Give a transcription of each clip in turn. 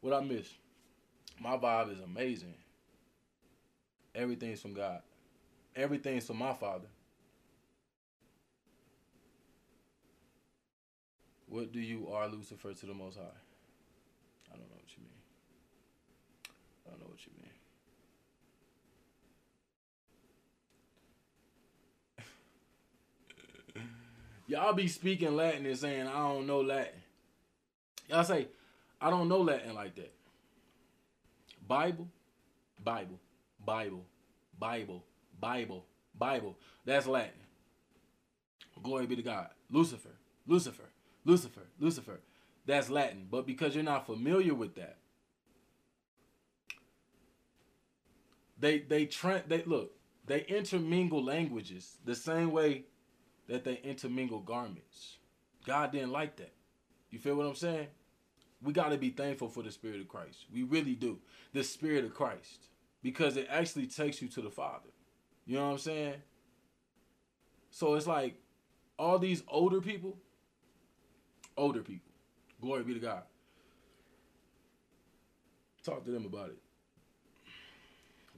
What I miss? My vibe is amazing. Everything's from God. Everything's from my Father. What do you are, Lucifer, to the Most High? I don't know what you mean. I don't know what you mean. Y'all be speaking Latin and saying, I don't know Latin. Y'all say, I don't know Latin like that. Bible, Bible, Bible, Bible, Bible, Bible. That's Latin. Glory be to God. Lucifer, Lucifer, Lucifer, Lucifer. That's Latin. But because you're not familiar with that, they they trend they look, they intermingle languages the same way that they intermingle garments. God didn't like that. You feel what I'm saying? We got to be thankful for the spirit of Christ. We really do. The spirit of Christ because it actually takes you to the Father. You know what I'm saying? So it's like all these older people, older people, glory be to God. Talk to them about it.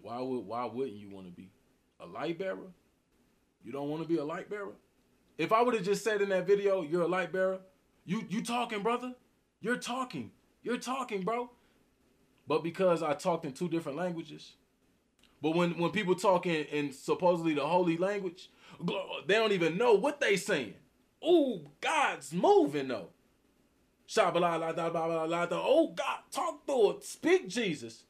Why would why wouldn't you want to be a light bearer? You don't want to be a light bearer? If I would have just said in that video, you're a light bearer, you you talking, brother? You're talking. You're talking, bro. But because I talked in two different languages, but when when people talk in, in supposedly the holy language, they don't even know what they saying. Ooh, God's moving though. Oh God, talk through it. Speak Jesus.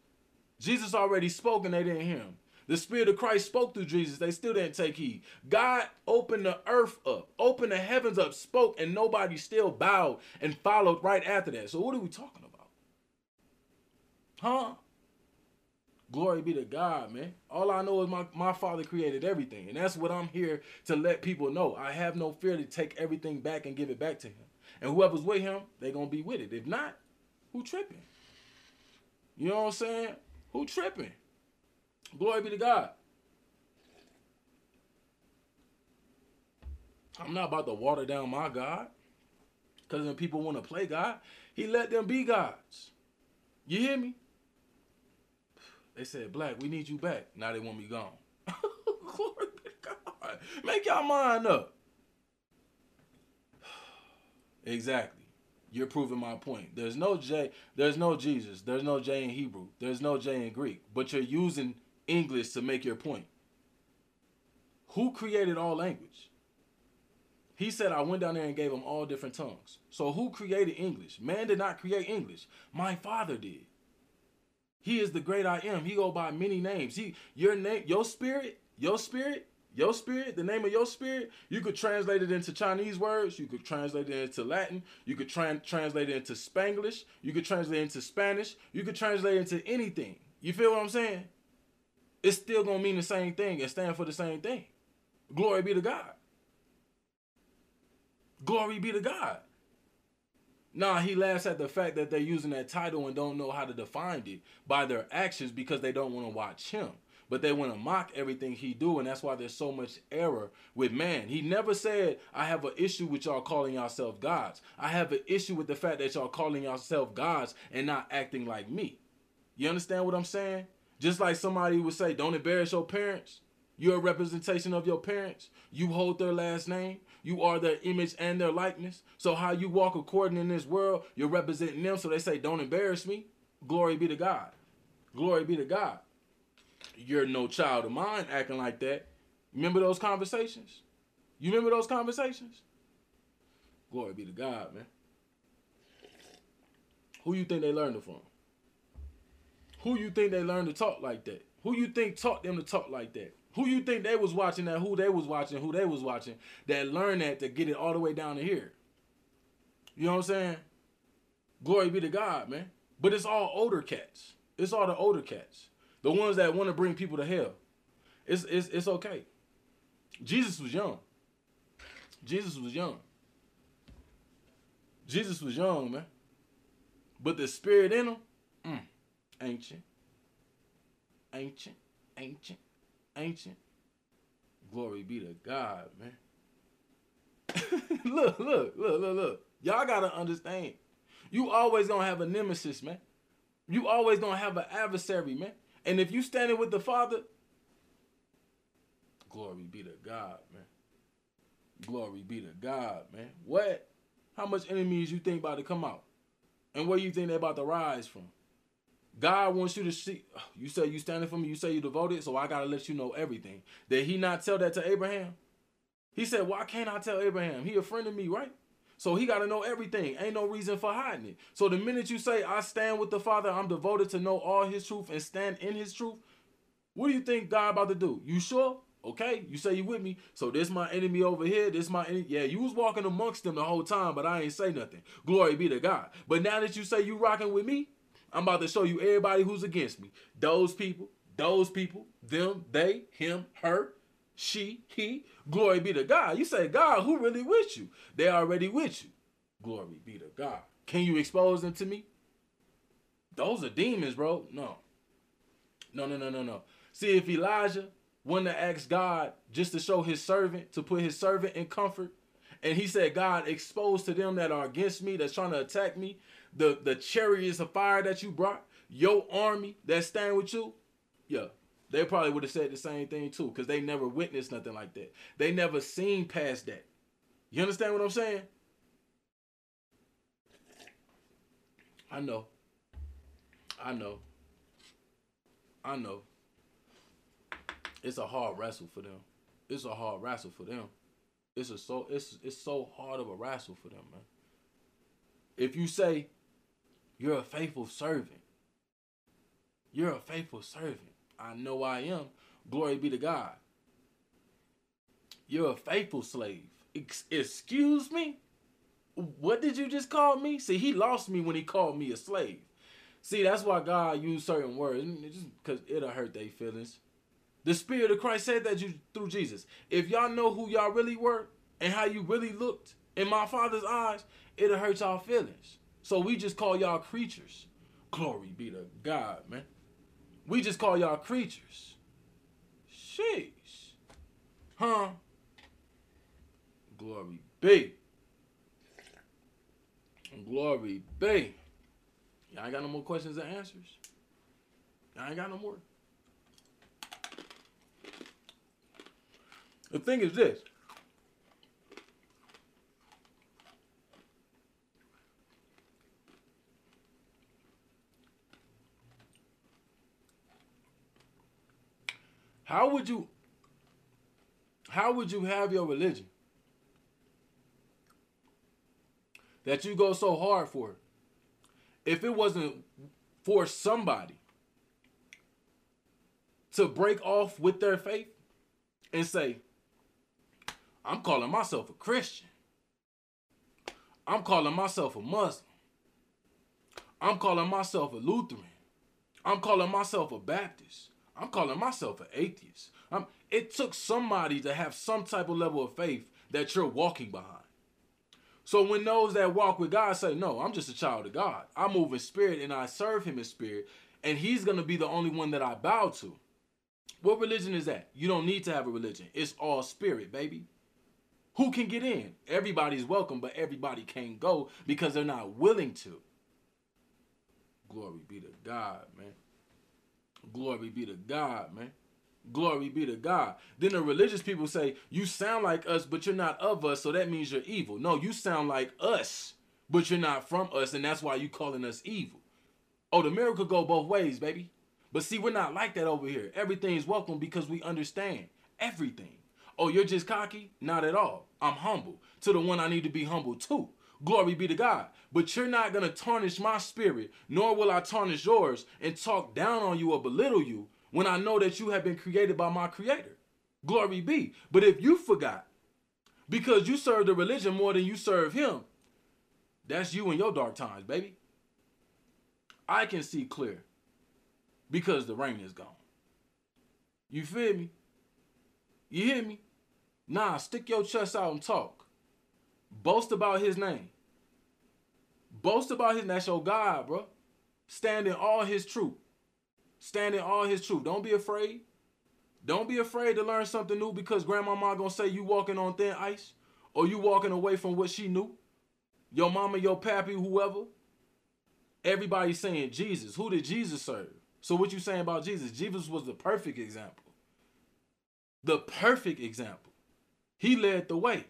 Jesus already spoke and they didn't hear him. The Spirit of Christ spoke through Jesus. They still didn't take heed. God opened the earth up, opened the heavens up, spoke, and nobody still bowed and followed right after that. So what are we talking about? Huh? Glory be to God, man. All I know is my, my father created everything. And that's what I'm here to let people know. I have no fear to take everything back and give it back to him. And whoever's with him, they're going to be with it. If not, who tripping? You know what I'm saying? Who tripping? Glory be to God. I'm not about to water down my God. Because when people want to play God, he let them be gods. You hear me? They said, Blakk, we need you back. Now they want me gone. Glory be to God. Make y'all mind up. exactly. You're proving my point. There's no J, there's no Jesus, there's no J in Hebrew, there's no J in Greek, but you're using English to make your point. Who created all language? He said, I went down there and gave them all different tongues. So who created English? Man did not create English. My father did. He is the great I am. He go by many names. He your name, your spirit, your spirit, your spirit, the name of your spirit, you could translate it into Chinese words, you could translate it into Latin, you could tra- translate it into Spanglish, you could translate it into Spanish, you could translate it into anything. You feel what I'm saying? It's still gonna mean the same thing and stand for the same thing. Glory be to God. Glory be to God. Nah, he laughs at the fact that they're using that title and don't know how to define it by their actions because they don't want to watch him. But they want to mock everything he do, and that's why there's so much error with man. He never said, I have an issue with y'all calling yourself gods. I have an issue with the fact that y'all calling yourself gods and not acting like me. You understand what I'm saying? Just like somebody would say, don't embarrass your parents. You're a representation of your parents. You hold their last name. You are their image and their likeness. So how you walk according in this world, you're representing them. So they say, don't embarrass me. Glory be to God. Glory be to God. You're no child of mine acting like that. Remember those conversations? You remember those conversations? Glory be to God, man. Who you think they learned it from? Who you think they learned to talk like that? Who you think taught them to talk like that? Who you think they was watching that? Who they was watching? Who they was watching? That learned that to get it all the way down to here. You know what I'm saying? Glory be to God, man. But it's all older cats. It's all the older cats. The ones that want to bring people to hell. It's it's it's okay. Jesus was young. Jesus was young. Jesus was young, man. But the spirit in him, ancient, ancient, ancient ancient. Glory be to God, man. look, look, look, look, look. Y'all gotta understand. You always gonna have a nemesis, man. You always gonna have an adversary, man. And if you standing with the Father, glory be to God, man. Glory be to God, man. What? How much enemies you think about to come out? And where you think they about to rise from? God wants you to see. You say you standing for me. You say you devoted. So I gotta let you know everything. Did He not tell that to Abraham? He said, "Why can't I tell Abraham? He a friend of me, right? So he gotta know everything. Ain't no reason for hiding it. So the minute you say I stand with the Father, I'm devoted to know all His truth and stand in His truth. What do you think God about to do? You sure? Okay, you say you with me. So this my enemy over here. This my enemy. Yeah, you was walking amongst them the whole time, but I ain't say nothing. Glory be to God. But now that you say you rocking with me, I'm about to show you everybody who's against me. Those people, those people, them, they, him, her, she, he. Glory be to God. You say, God, who really with you? They already with you. Glory be to God. Can you expose them to me? Those are demons, bro. No. No, no, no, no, no. See, if Elijah wanted to ask God just to show his servant, to put his servant in comfort, and he said, God, expose to them that are against me, that's trying to attack me, the, the chariots of fire that you brought, your army that stand with you, yeah, they probably would have said the same thing too, because they never witnessed nothing like that. They never seen past that. You understand what I'm saying? I know. I know. I know. It's a hard wrestle for them. It's a hard wrestle for them. It's a so it's it's so hard of a wrestle for them, man. If you say you're a faithful servant, you're a faithful servant. I know I am. Glory be to God. You're a faithful slave. Ex- excuse me? What did you just call me? See, he lost me when he called me a slave. See, that's why God used certain words, because it'll hurt their feelings. The Spirit of Christ said that you through Jesus. If y'all know who y'all really were and how you really looked in my Father's eyes, it'll hurt y'all feelings. So we just call y'all creatures. Glory be to God, man. We just call y'all creatures. Sheesh. Huh? Glory be. Glory be. Y'all ain't got no more questions and answers. Y'all ain't got no more. The thing is this. How would you how would you have your religion that you go so hard for if it wasn't for somebody to break off with their faith and say, I'm calling myself a Christian. I'm calling myself a Muslim. I'm calling myself a Lutheran. I'm calling myself a Baptist. I'm calling myself an atheist. I'm, it took somebody to have some type of level of faith that you're walking behind. So when those that walk with God say, No, I'm just a child of God. I move in spirit and I serve him in spirit, and he's gonna be the only one that I bow to. What religion is that? You don't need to have a religion. It's all spirit, baby. Who can get in? Everybody's welcome, but everybody can't go because they're not willing to. Glory be to God, man. Glory be to God, man. Glory be to God. Then the religious people say, You sound like us, but you're not of us, so that means you're evil. No, you sound like us, but you're not from us, and that's why you're calling us evil. Oh, the miracle go both ways, baby. But see, we're not like that over here. Everything's welcome because we understand everything. Oh, you're just cocky? Not at all. I'm humble to the one I need to be humble to. Glory be to God. But you're not going to tarnish my spirit, nor will I tarnish yours and talk down on you or belittle you when I know that you have been created by my creator. Glory be. But if you forgot, because you serve the religion more than you serve him, that's you in your dark times, baby. I can see clear because the rain is gone. You feel me? You hear me? Nah, stick your chest out and talk. Boast about his name. Boast about his that's your God, bro. Stand in all his truth. Stand in all his truth. Don't be afraid. Don't be afraid to learn something new because grandmama gonna say you walking on thin ice or you walking away from what she knew. Your mama, your pappy, whoever. Everybody's saying Jesus. Who did Jesus serve? So what you saying about Jesus? Jesus was the perfect example. The perfect example. He led the way.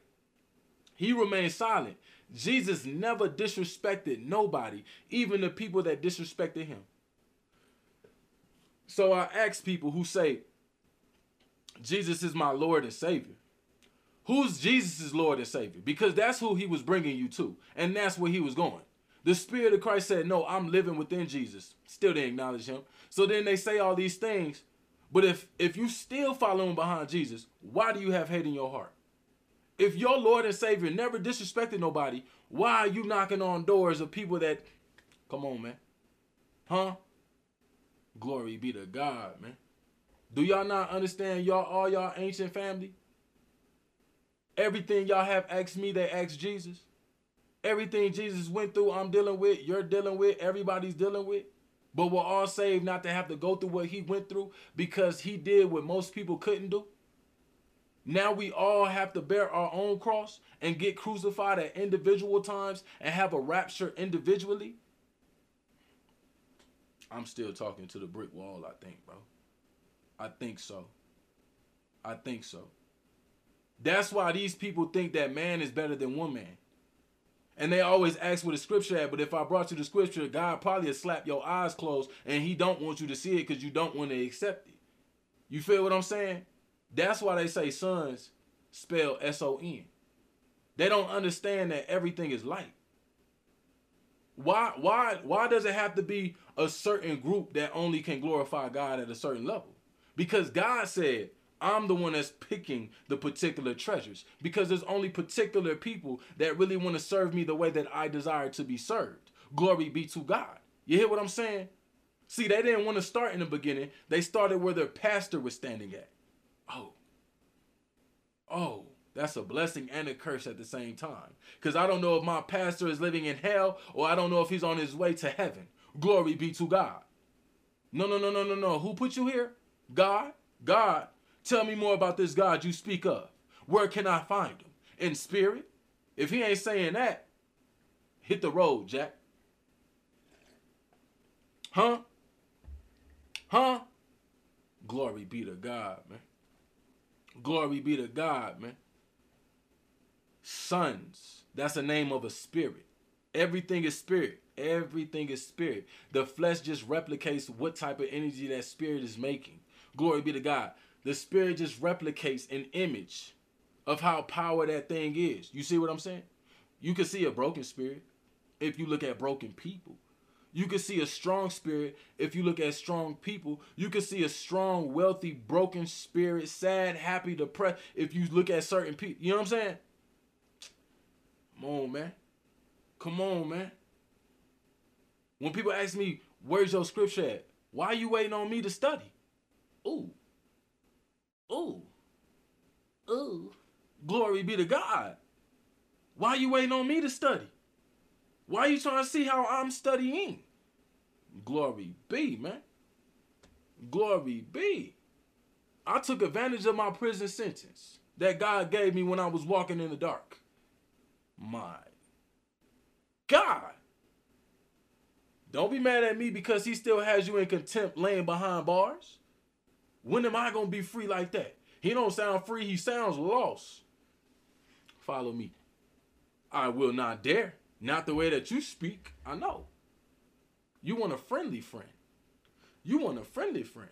He remained silent. Jesus never disrespected nobody, even the people that disrespected him. So I ask people who say, Jesus is my Lord and Savior. Who's Jesus' Lord and Savior? Because that's who he was bringing you to, and that's where he was going. The Spirit of Christ said, No, I'm living within Jesus. Still didn't acknowledge him. So then they say all these things. But if if you still following behind Jesus, why do you have hate in your heart? If your Lord and Savior never disrespected nobody, why are you knocking on doors of people that come on, man? Huh? Glory be to God, man. Do y'all not understand y'all all y'all ancient family? Everything y'all have asked me, they asked Jesus. Everything Jesus went through, I'm dealing with, you're dealing with, everybody's dealing with. But we're all saved not to have to go through what he went through because he did what most people couldn't do. Now we all have to bear our own cross and get crucified at individual times and have a rapture individually. I'm still talking to the brick wall, I think, bro. I think so. I think so. That's why these people think that man is better than woman. And they always ask where the scripture at, but if I brought you the scripture, God probably would slap your eyes closed and he don't want you to see it because you don't want to accept it. You feel what I'm saying? That's why they say sons spell S-O-N. They don't understand that everything is light. Why why why does it have to be a certain group that only can glorify God at a certain level? Because God said, I'm the one that's picking the particular treasures because there's only particular people that really want to serve me the way that I desire to be served. Glory be to God. You hear what I'm saying? See, they didn't want to start in the beginning. They started where their pastor was standing at. Oh. Oh, that's a blessing and a curse at the same time. Because I don't know if my pastor is living in hell or I don't know if he's on his way to heaven. Glory be to God. No, no, no, no, no, no. Who put you here? God? God Tell me more about this God you speak of. Where can I find him? In spirit? If he ain't saying that, hit the road, Jack. Huh? Huh? Glory be to God, man. Glory be to God, man. Sons. That's the name of a spirit. Everything is spirit. Everything is spirit. The flesh just replicates what type of energy that spirit is making. Glory be to God the spirit just replicates an image of how power that thing is. You see what I'm saying? You can see a broken spirit if you look at broken people. You can see a strong spirit if you look at strong people. You can see a strong, wealthy, broken spirit, sad, happy, depressed if you look at certain people. You know what I'm saying? Come on, man. Come on, man. When people ask me, where's your scripture at? Why are you waiting on me to study? Ooh. Ooh. Ooh. Glory be to God. Why are you waiting on me to study? Why are you trying to see how I'm studying? Glory be, man. Glory be. I took advantage of my prison sentence that God gave me when I was walking in the dark. My God. Don't be mad at me because he still has you in contempt laying behind bars. When am I gonna be free like that? He don't sound free, he sounds lost. Follow me. I will not dare. Not the way that you speak. I know. You want a friendly friend. You want a friendly friend.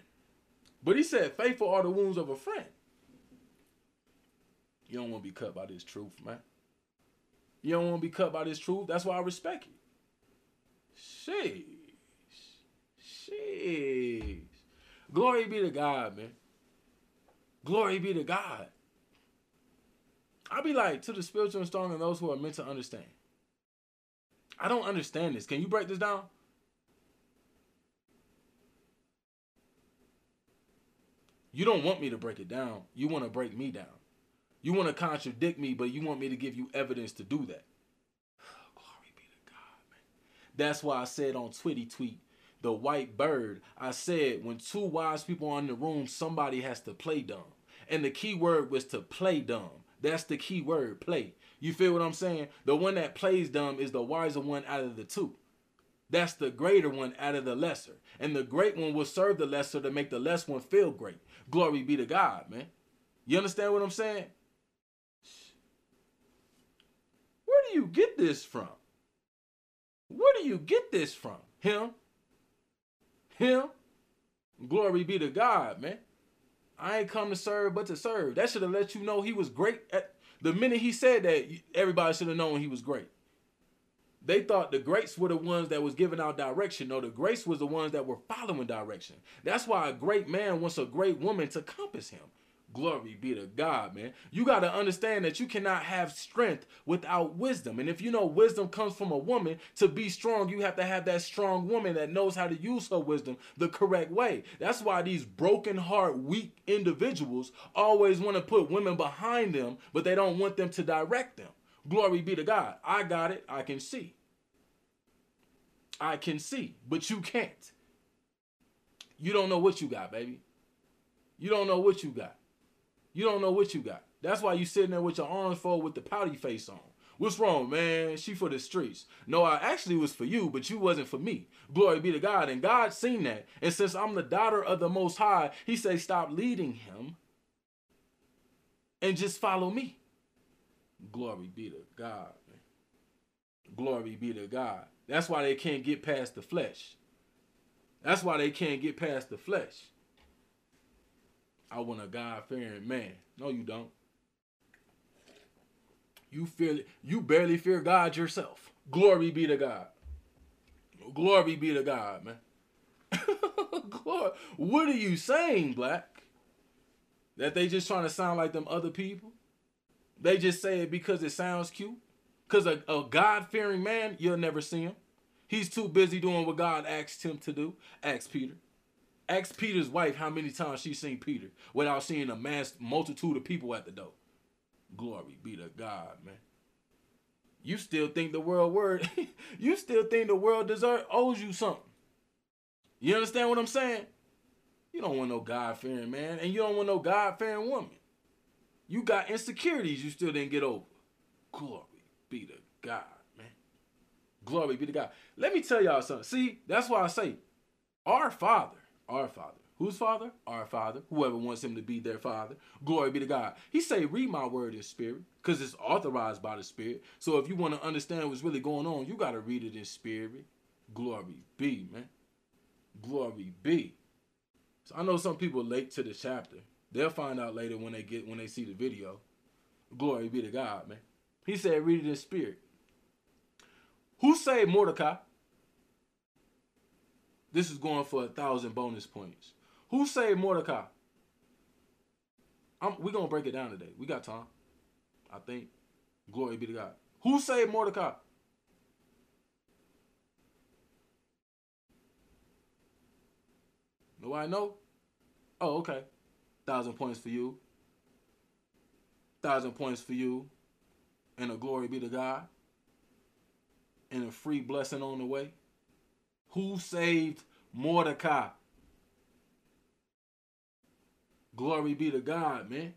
But he said, faithful are the wounds of a friend. You don't want to be cut by this truth, man. You don't want to be cut by this truth. That's why I respect you. Sheesh. Sheesh. Glory be to God, man. Glory be to God. I'll be like, to the spiritual and strong and those who are meant to understand. I don't understand this. Can you break this down? You don't want me to break it down. You want to break me down. You want to contradict me, but you want me to give you evidence to do that. Glory be to God, man. That's why I said on Twitty Tweet, the white bird, I said when two wise people are in the room, somebody has to play dumb. And the key word was to play dumb. That's the key word, play. You feel what I'm saying? The one that plays dumb is the wiser one out of the two. That's the greater one out of the lesser. And the great one will serve the lesser to make the less one feel great. Glory be to God, man. You understand what I'm saying? Where do you get this from? Where do you get this from? Him? Him? Glory be to God, man. I ain't come to serve but to serve. That should have let you know he was great. At, the minute he said that, everybody should have known he was great. They thought the greats were the ones that was giving out direction. No, the greats was the ones that were following direction. That's why a great man wants a great woman to compass him. Glory be to God, man. You got to understand that you cannot have strength without wisdom. And if you know wisdom comes from a woman, to be strong, you have to have that strong woman that knows how to use her wisdom the correct way. That's why these broken heart, weak individuals always want to put women behind them, but they don't want them to direct them. Glory be to God. I got it. I can see. I can see, but you can't. You don't know what you got, baby. You don't know what you got. You don't know what you got. That's why you sitting there with your arms folded with the pouty face on. What's wrong, man? She for the streets. No, I actually was for you, but you wasn't for me. Glory be to God. And God seen that. And since I'm the daughter of the Most High, he say stop leading him and just follow me. Glory be to God. Glory be to God. That's why they can't get past the flesh. That's why they can't get past the flesh. I want a God fearing man. No, you don't. You feel you barely fear God yourself. Glory be to God. Glory be to God, man. Glory. What are you saying, Blakk? That they just trying to sound like them other people? They just say it because it sounds cute? Because a, a God fearing man, you'll never see him. He's too busy doing what God asked him to do. Ask Peter. Ask Peter's wife how many times she's seen Peter without seeing a mass multitude of people at the door. Glory be to God, man. You still think the world word, you still think the world deserve owes you something. You understand what I'm saying? You don't want no God fearing man, and you don't want no God fearing woman. You got insecurities you still didn't get over. Glory be to God, man. Glory be to God. Let me tell y'all something. See, that's why I say, our Father, our Father. Whose Father? Our Father. Whoever wants him to be their Father. Glory be to God. He say, read my word in spirit, because it's authorized by the Spirit. So if you want to understand what's really going on, you got to read it in spirit. Glory be, man. Glory be. So I know some people late to the chapter. They'll find out later when they get when they see the video. Glory be to God, man. He said, read it in spirit. Who saved Mordecai? This is going for a thousand bonus points. Who saved Mordecai? I'm, we're gonna break it down today. We got time. I think. Glory be to God. Who saved Mordecai? Nobody know? Oh, okay. Thousand points for you. Thousand points for you. And a glory be to God. And a free blessing on the way. Who saved Mordecai? Glory be to God, man.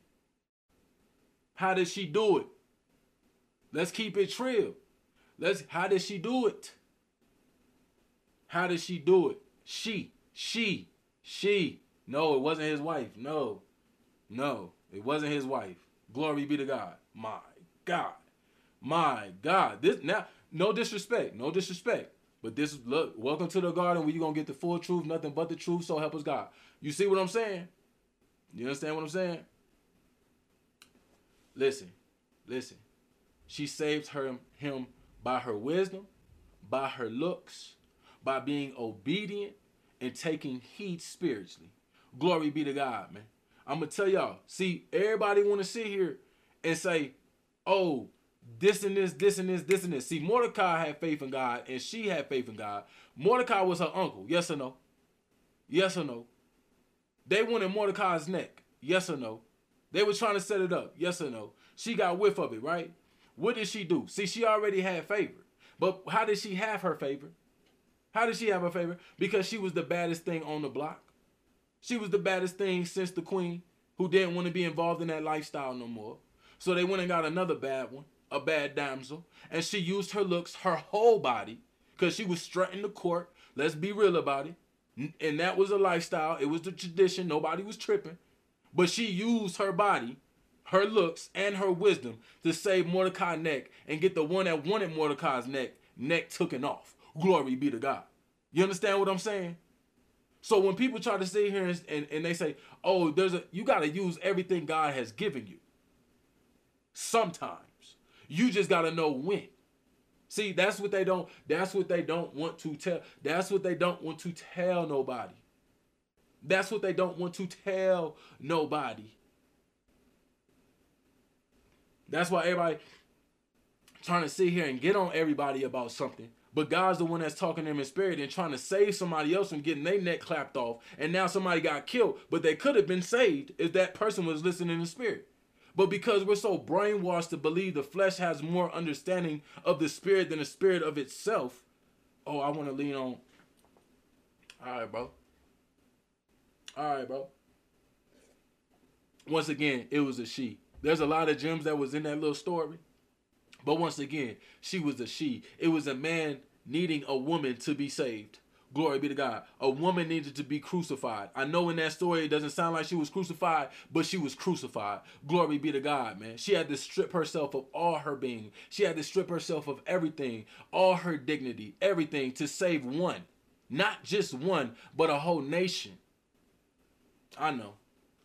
How did she do it? Let's keep it real. Let's how did she do it? How did she do it? She, she, she. No, it wasn't his wife. No. No, it wasn't his wife. Glory be to God. My God. My God. This now no disrespect. No disrespect. But this look, welcome to the garden where you're gonna get the full truth, nothing but the truth, so help us God. You see what I'm saying? You understand what I'm saying? Listen, listen. She saved her him by her wisdom, by her looks, by being obedient and taking heed spiritually. Glory be to God, man. I'm gonna tell y'all. See, everybody want to sit here and say, "Oh, this and this, this and this, this and this." See, Mordecai had faith in God, and she had faith in God. Mordecai was her uncle. Yes or no? Yes or no? They wanted Mordecai's neck. Yes or no? They were trying to set it up. Yes or no? She got whiff of it, right? What did she do? See, she already had favor. But how did she have her favor? How did she have her favor? Because she was the baddest thing on the block. She was the baddest thing since the queen who didn't want to be involved in that lifestyle no more. So they went and got another bad one, a bad damsel, and she used her looks, her whole body, because she was strutting the court. Let's be real about it. And that was a lifestyle. It was the tradition. Nobody was tripping. But she used her body, her looks, and her wisdom to save Mordecai's neck and get the one that wanted Mordecai's neck neck taken off. Glory be to God. You understand what I'm saying? So when people try to sit here and, and, and they say, oh, there's a you gotta use everything God has given you. Sometimes. You just gotta know when. See, that's what they don't, that's what they don't want to tell. That's what they don't want to tell nobody. That's what they don't want to tell nobody. That's why everybody trying to sit here and get on everybody about something. But God's the one that's talking to them in spirit and trying to save somebody else from getting their neck clapped off. And now somebody got killed, but they could have been saved if that person was listening in spirit. But because we're so brainwashed to believe the flesh has more understanding of the spirit than the spirit of itself. Oh, I want to lean on. All right, bro. All right, bro. Once again, it was a she. There's a lot of gems that was in that little story. But once again, she was a she. It was a man needing a woman to be saved. Glory be to God. A woman needed to be crucified. I know in that story it doesn't sound like she was crucified, but she was crucified. Glory be to God, man. She had to strip herself of all her being. She had to strip herself of everything, all her dignity, everything to save one. Not just one, but a whole nation. I know.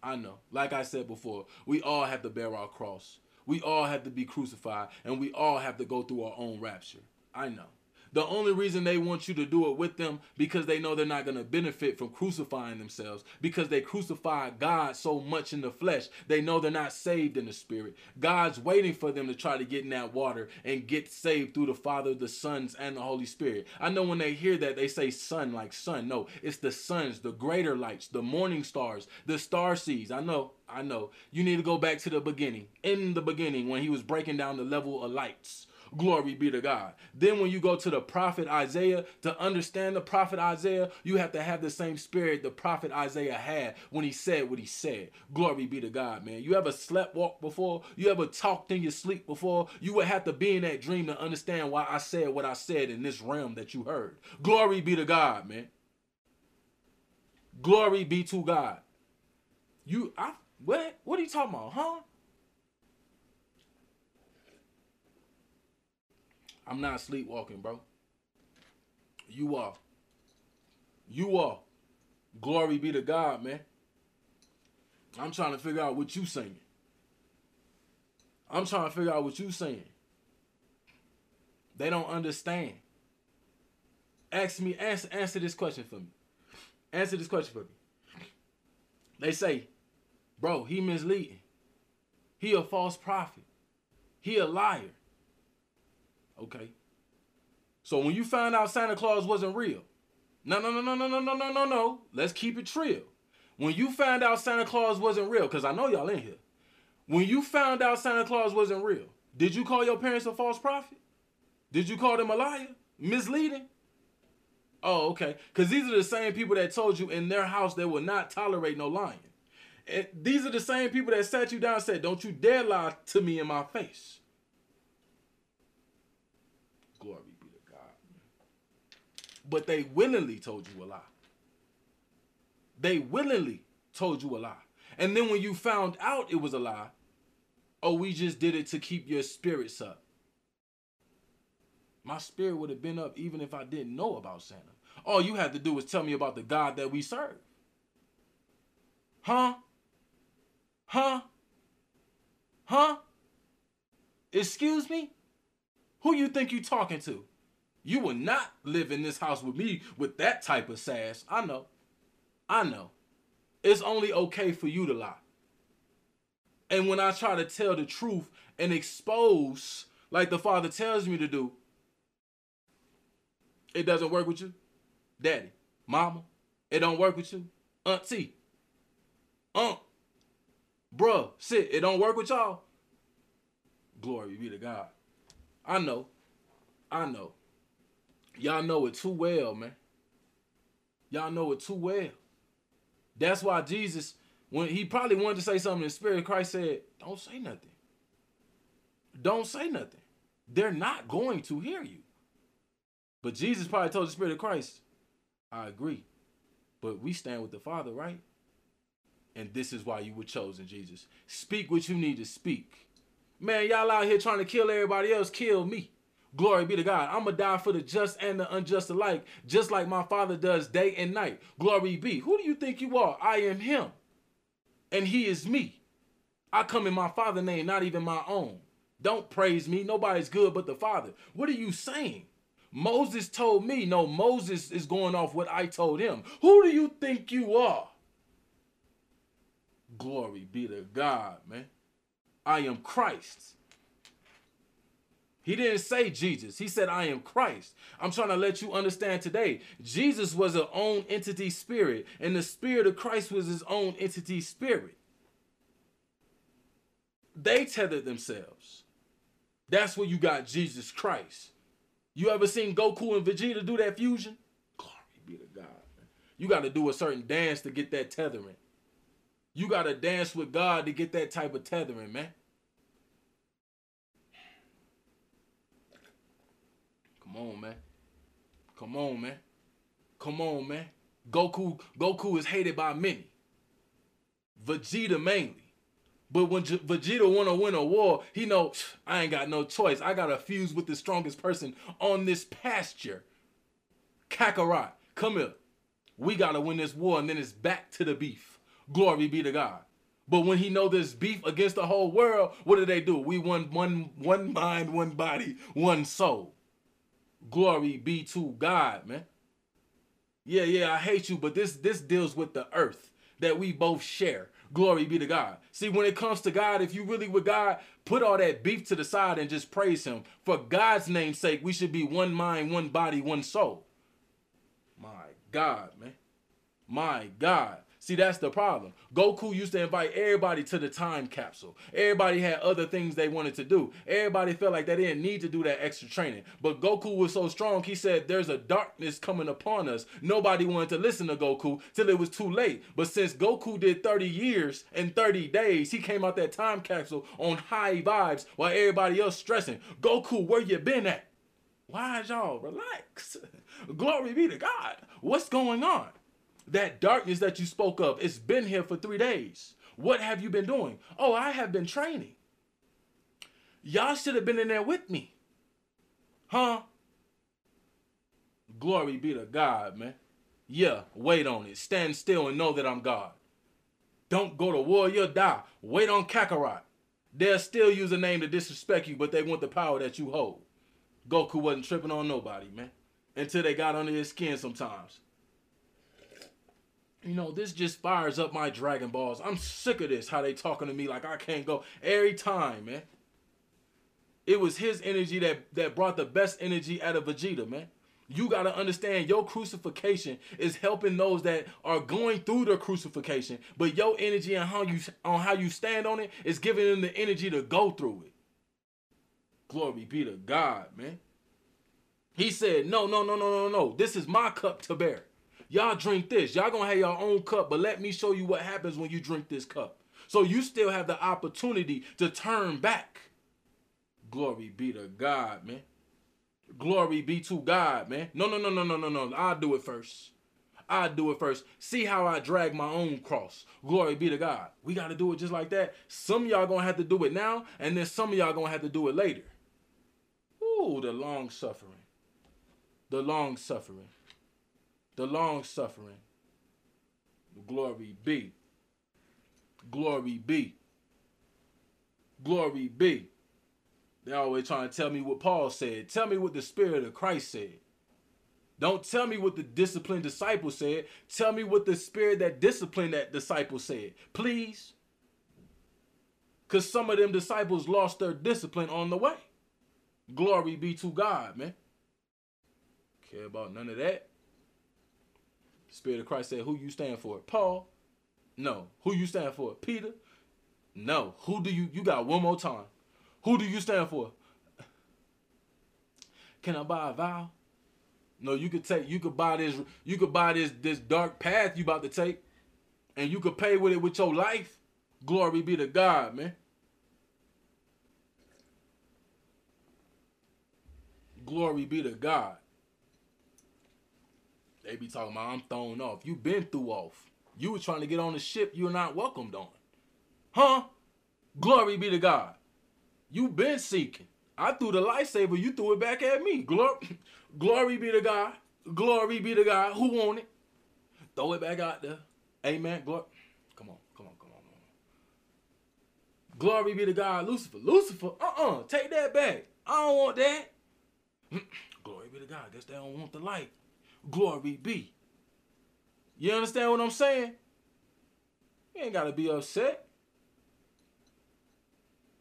I know. Like I said before, we all have to bear our cross. We all have to be crucified, and we all have to go through our own rapture. I know. The only reason they want you to do it with them because they know they're not going to benefit from crucifying themselves because they crucify God so much in the flesh. They know they're not saved in the spirit. God's waiting for them to try to get in that water and get saved through the Father, the Sons, and the Holy Spirit. I know when they hear that, they say sun like sun. No, it's the suns, the greater lights, the morning stars, the star seeds. I know, I know. You need to go back to the beginning. In the beginning, when he was breaking down the level of lights Glory be to God. Then when you go to the prophet Isaiah, to understand the prophet Isaiah, you have to have the same spirit the prophet Isaiah had when he said what he said. Glory be to God, man. You ever slept walk before? You ever talked in your sleep before? You would have to be in that dream to understand why I said what I said in this realm that you heard. Glory be to God, man. Glory be to God. You I what? What are you talking about, huh? I'm not sleepwalking, bro. You are. You are. Glory be to God, man. I'm trying to figure out what you saying. I'm trying to figure out what you saying. They don't understand. Ask me, answer, answer this question for me. Answer this question for me. They say, bro, he misleading. He a false prophet. He a liar. Okay. So when you found out Santa Claus wasn't real, no, no, no, no, no, no, no, no, no, no. Let's keep it real. When you found out Santa Claus wasn't real, because I know y'all in here. When you found out Santa Claus wasn't real, did you call your parents a false prophet? Did you call them a liar? Misleading? Oh, okay. Because these are the same people that told you in their house they will not tolerate no lying. And these are the same people that sat you down and said, Don't you dare lie to me in my face. But they willingly told you a lie. They willingly told you a lie. And then when you found out it was a lie, oh, we just did it to keep your spirits up. My spirit would have been up even if I didn't know about Santa. All you had to do was tell me about the God that we serve. Huh? Huh? Huh? Excuse me? Who you think you're talking to? You will not live in this house with me with that type of sass. I know. I know. It's only okay for you to lie. And when I try to tell the truth and expose, like the Father tells me to do, it doesn't work with you. Daddy, mama, it don't work with you. Auntie, aunt, bruh, sit, it don't work with y'all. Glory be to God. I know. I know. Y'all know it too well, man. Y'all know it too well. That's why Jesus, when he probably wanted to say something in spirit, of Christ said, Don't say nothing. Don't say nothing. They're not going to hear you. But Jesus probably told the Spirit of Christ, I agree. But we stand with the Father, right? And this is why you were chosen, Jesus. Speak what you need to speak. Man, y'all out here trying to kill everybody else, kill me. Glory be to God. I'm going to die for the just and the unjust alike, just like my Father does day and night. Glory be. Who do you think you are? I am Him, and He is me. I come in my Father's name, not even my own. Don't praise me. Nobody's good but the Father. What are you saying? Moses told me, no, Moses is going off what I told him. Who do you think you are? Glory be to God, man. I am Christ. He didn't say Jesus. He said, I am Christ. I'm trying to let you understand today. Jesus was an own entity spirit, and the spirit of Christ was his own entity spirit. They tethered themselves. That's where you got Jesus Christ. You ever seen Goku and Vegeta do that fusion? Glory be to God. You got to do a certain dance to get that tethering. You got to dance with God to get that type of tethering, man. Come on, man. Come on, man. Come on, man. Goku Goku is hated by many. Vegeta mainly. But when J- Vegeta want to win a war, he know I ain't got no choice. I gotta fuse with the strongest person on this pasture. Kakarot, come here. We gotta win this war, and then it's back to the beef. Glory be to God. But when he know there's beef against the whole world, what do they do? We one one one mind, one body, one soul. Glory be to God, man. Yeah, yeah, I hate you, but this this deals with the earth that we both share. Glory be to God. See, when it comes to God, if you really with God, put all that beef to the side and just praise Him. For God's name's sake, we should be one mind, one body, one soul. My God, man. My God. See, that's the problem. Goku used to invite everybody to the time capsule. Everybody had other things they wanted to do. Everybody felt like they didn't need to do that extra training. But Goku was so strong, he said, There's a darkness coming upon us. Nobody wanted to listen to Goku till it was too late. But since Goku did 30 years and 30 days, he came out that time capsule on high vibes while everybody else stressing. Goku, where you been at? Why y'all relax? Glory be to God. What's going on? That darkness that you spoke of, it's been here for three days. What have you been doing? Oh, I have been training. Y'all should have been in there with me. Huh? Glory be to God, man. Yeah, wait on it. Stand still and know that I'm God. Don't go to war, you'll die. Wait on Kakarot. They'll still use a name to disrespect you, but they want the power that you hold. Goku wasn't tripping on nobody, man. Until they got under his skin sometimes you know, this just fires up my Dragon Balls. I'm sick of this, how they talking to me like I can't go every time, man. It was his energy that, that brought the best energy out of Vegeta, man. You got to understand your crucifixion is helping those that are going through the crucifixion, but your energy and how you on how you stand on it is giving them the energy to go through it. Glory be to God, man. He said, "No, no, no, no, no, no. This is my cup to bear." Y'all drink this. Y'all gonna have your own cup, but let me show you what happens when you drink this cup. So you still have the opportunity to turn back. Glory be to God, man. Glory be to God, man. No, no, no, no, no, no, no. I'll do it first. I do it first. See how I drag my own cross. Glory be to God. We got to do it just like that. Some y'all gonna have to do it now, and then some of y'all gonna have to do it later. Ooh, the long suffering. The long suffering the long suffering. Glory be. Glory be. Glory be. They always trying to tell me what Paul said. Tell me what the Spirit of Christ said. Don't tell me what the disciplined disciple said. Tell me what the spirit that disciplined that disciple said. Please. Because some of them disciples lost their discipline on the way. Glory be to God, man. Care about none of that. Spirit of Christ said, Who you stand for? Paul? No. Who you stand for? Peter? No. Who do you you got one more time? Who do you stand for? Can I buy a vow? No, you could take you could buy this you could buy this this dark path you about to take and you could pay with it with your life. Glory be to God, man. Glory be to God. They be talking about I'm thrown off. You been through off. You were trying to get on the ship you're not welcomed on. Huh? Glory be to God. You been seeking. I threw the lightsaber, you threw it back at me. Glory, glory be to God. Glory be to God. Who want it? Throw it back out there. Amen. Glory. Come on, come on, come on, come on. Glory be to God, Lucifer. Lucifer, uh-uh. Take that back. I don't want that. Glory be to God. Guess they don't want the light. Glory be. You understand what I'm saying? You ain't gotta be upset.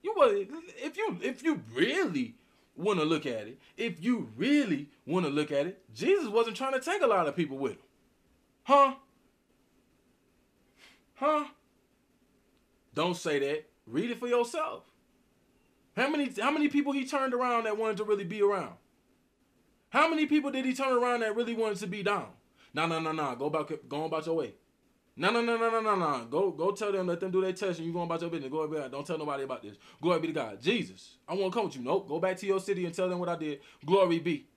You was if you if you really want to look at it, if you really want to look at it, Jesus wasn't trying to take a lot of people with him. Huh? Huh? Don't say that. Read it for yourself. How many how many people he turned around that wanted to really be around? How many people did he turn around that really wanted to be down? No, no, no, no. Go about go about your way. No, no, no, no, no, no, no. Go go tell them, let them do their test, and you going about your business. Go ahead, don't tell nobody about this. Glory be to God. Jesus, I want to come with you. Nope. Go back to your city and tell them what I did. Glory be.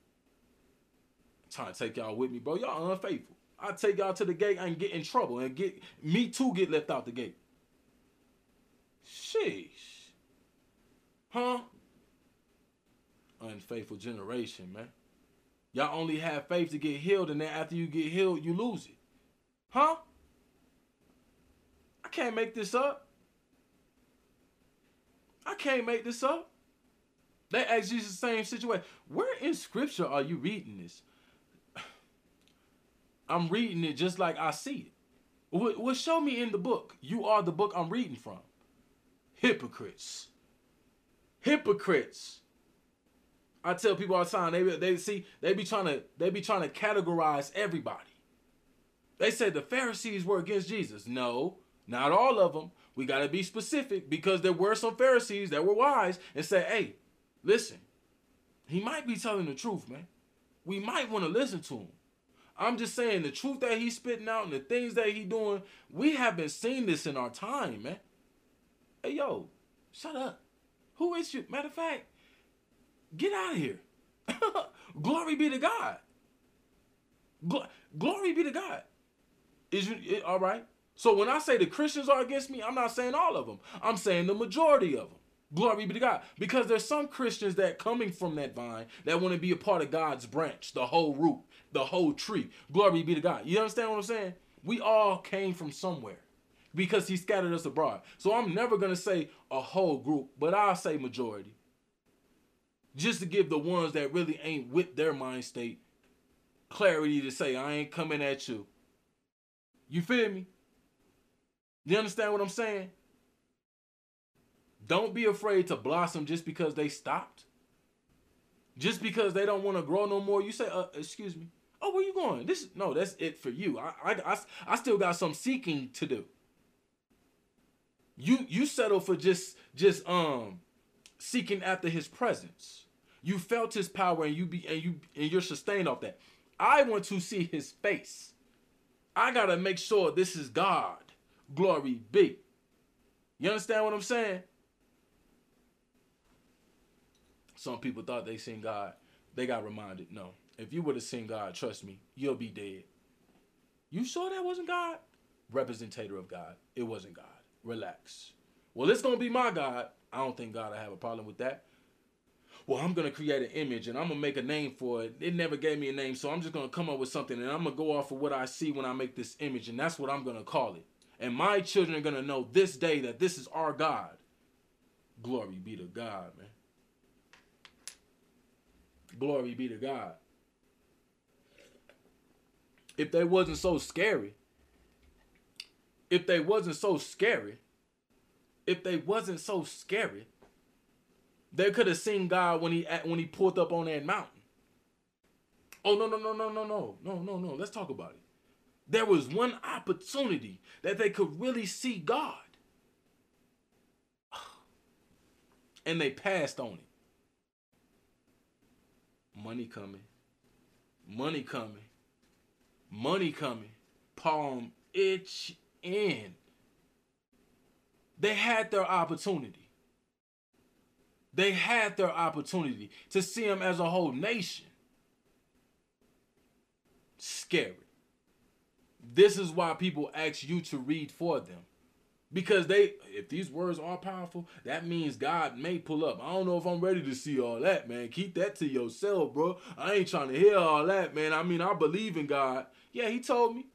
I'm trying to take y'all with me, bro. Y'all unfaithful. I take y'all to the gate and get in trouble and get me too get left out the gate. Sheesh. Huh? Unfaithful generation, man. Y'all only have faith to get healed, and then after you get healed, you lose it. Huh? I can't make this up. I can't make this up. They ask Jesus the same situation. Where in scripture are you reading this? I'm reading it just like I see it. Well, show me in the book. You are the book I'm reading from. Hypocrites. Hypocrites. I tell people all the time, they they see they be trying to they be trying to categorize everybody. They said the Pharisees were against Jesus. No, not all of them. We got to be specific because there were some Pharisees that were wise and said, "Hey, listen, he might be telling the truth, man. We might want to listen to him." I'm just saying the truth that he's spitting out and the things that he doing. We haven't seen this in our time, man. Hey, yo, shut up. Who is you? Matter of fact, get out of here. Glory be to God. Gl- glory be to God. Is you it, all right? So when I say the Christians are against me, I'm not saying all of them. I'm saying the majority of them. Glory be to God. Because there's some Christians that coming from that vine that want to be a part of God's branch, the whole root, the whole tree. Glory be to God. You understand what I'm saying? We all came from somewhere because he scattered us abroad. So I'm never going to say a whole group, but I'll say majority. Just to give the ones that really ain't with their mind state clarity to say, I ain't coming at you. You feel me? You understand what I'm saying? Don't be afraid to blossom just because they stopped. Just because they don't want to grow no more. You say, uh, excuse me. Oh, where you going? This no, that's it for you. I, I, I, I still got some seeking to do. You you settle for just just um seeking after his presence. You felt his power and you be and you and you're sustained off that. I want to see his face. I gotta make sure this is God. Glory be. You understand what I'm saying? Some people thought they seen God. They got reminded. No. If you would have seen God, trust me, you'll be dead. You sure that wasn't God? Representative of God. It wasn't God. Relax. Well, it's gonna be my God. I don't think God will have a problem with that. Well, I'm gonna create an image and I'm gonna make a name for it. It never gave me a name, so I'm just gonna come up with something and I'm gonna go off of what I see when I make this image, and that's what I'm gonna call it. And my children are gonna know this day that this is our God. Glory be to God, man. Glory be to God. If they wasn't so scary, if they wasn't so scary, if they wasn't so scary, they could have seen God when he when he pulled up on that mountain. Oh no no no no no no no no no. Let's talk about it. There was one opportunity that they could really see God. And they passed on it. Money coming. Money coming. Money coming. Palm itch in. They had their opportunity. They had their opportunity to see him as a whole nation. scary. This is why people ask you to read for them. Because they, if these words are powerful, that means God may pull up. I don't know if I'm ready to see all that, man. Keep that to yourself, bro. I ain't trying to hear all that, man. I mean, I believe in God. Yeah, he told me.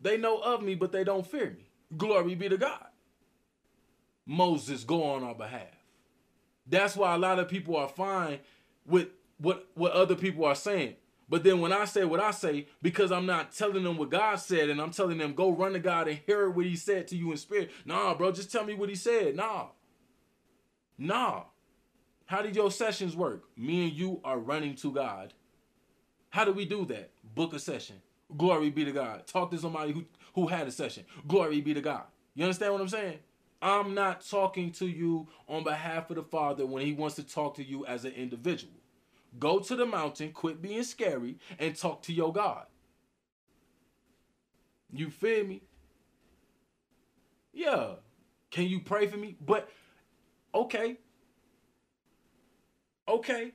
They know of me, but they don't fear me. Glory be to God. Moses, go on our behalf. That's why a lot of people are fine with what what other people are saying. But then when I say what I say, because I'm not telling them what God said, and I'm telling them go run to God and hear what He said to you in spirit. Nah, bro, just tell me what He said. Nah, nah. How did your sessions work? Me and you are running to God. How do we do that? Book a session. Glory be to God. Talk to somebody who who had a session. Glory be to God. You understand what I'm saying? I'm not talking to you on behalf of the Father when He wants to talk to you as an individual. Go to the mountain, quit being scary, and talk to your God. You feel me? Yeah. Can you pray for me? But okay. Okay.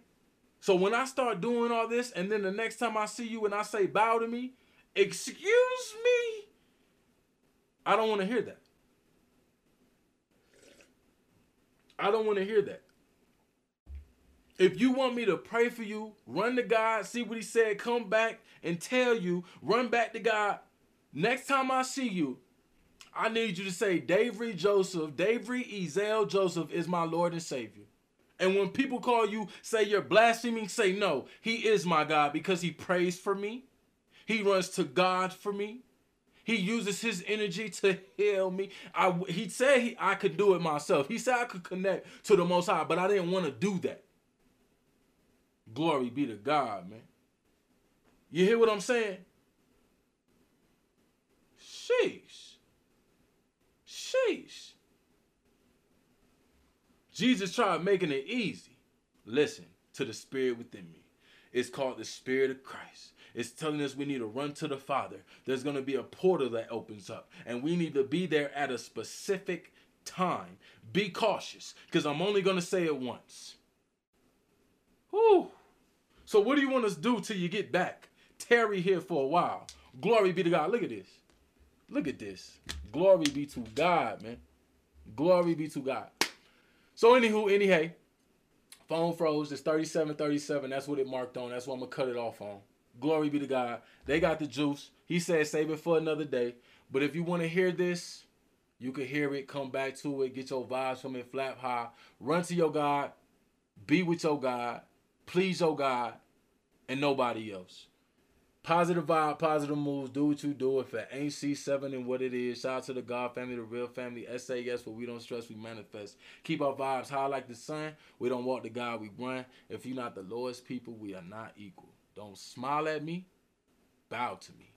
So when I start doing all this, and then the next time I see you and I say bow to me, excuse me, I don't want to hear that. I don't want to hear that. If you want me to pray for you, run to God, see what He said, come back and tell you, run back to God. Next time I see you, I need you to say, Davry Joseph, Davry Ezel Joseph is my Lord and Savior. And when people call you, say you're blaspheming, say no, He is my God because He prays for me. He runs to God for me. He uses his energy to heal me. I, he said he, I could do it myself. He said I could connect to the Most High, but I didn't want to do that. Glory be to God, man. You hear what I'm saying? Sheesh. Sheesh. Jesus tried making it easy. Listen to the spirit within me. It's called the spirit of Christ. It's telling us we need to run to the Father. There's going to be a portal that opens up, and we need to be there at a specific time. Be cautious, because I'm only going to say it once. Whew. So what do you want us to do till you get back? Tarry here for a while. Glory be to God. Look at this. Look at this. Glory be to God, man. Glory be to God. So anywho, anyhow, phone froze. It's 3737. That's what it marked on. That's what I'm gonna cut it off on. Glory be to God. They got the juice. He said save it for another day. But if you want to hear this, you can hear it, come back to it, get your vibes from it, flap high, run to your God, be with your God, please your God, and nobody else. Positive vibe, positive moves. Do what you do. If it ain't C7 and what it is, shout out to the God family, the real family. SAS, where we don't stress, we manifest. Keep our vibes high like the sun. We don't walk the God, we run. If you're not the lowest people, we are not equal. Don't smile at me, bow to me.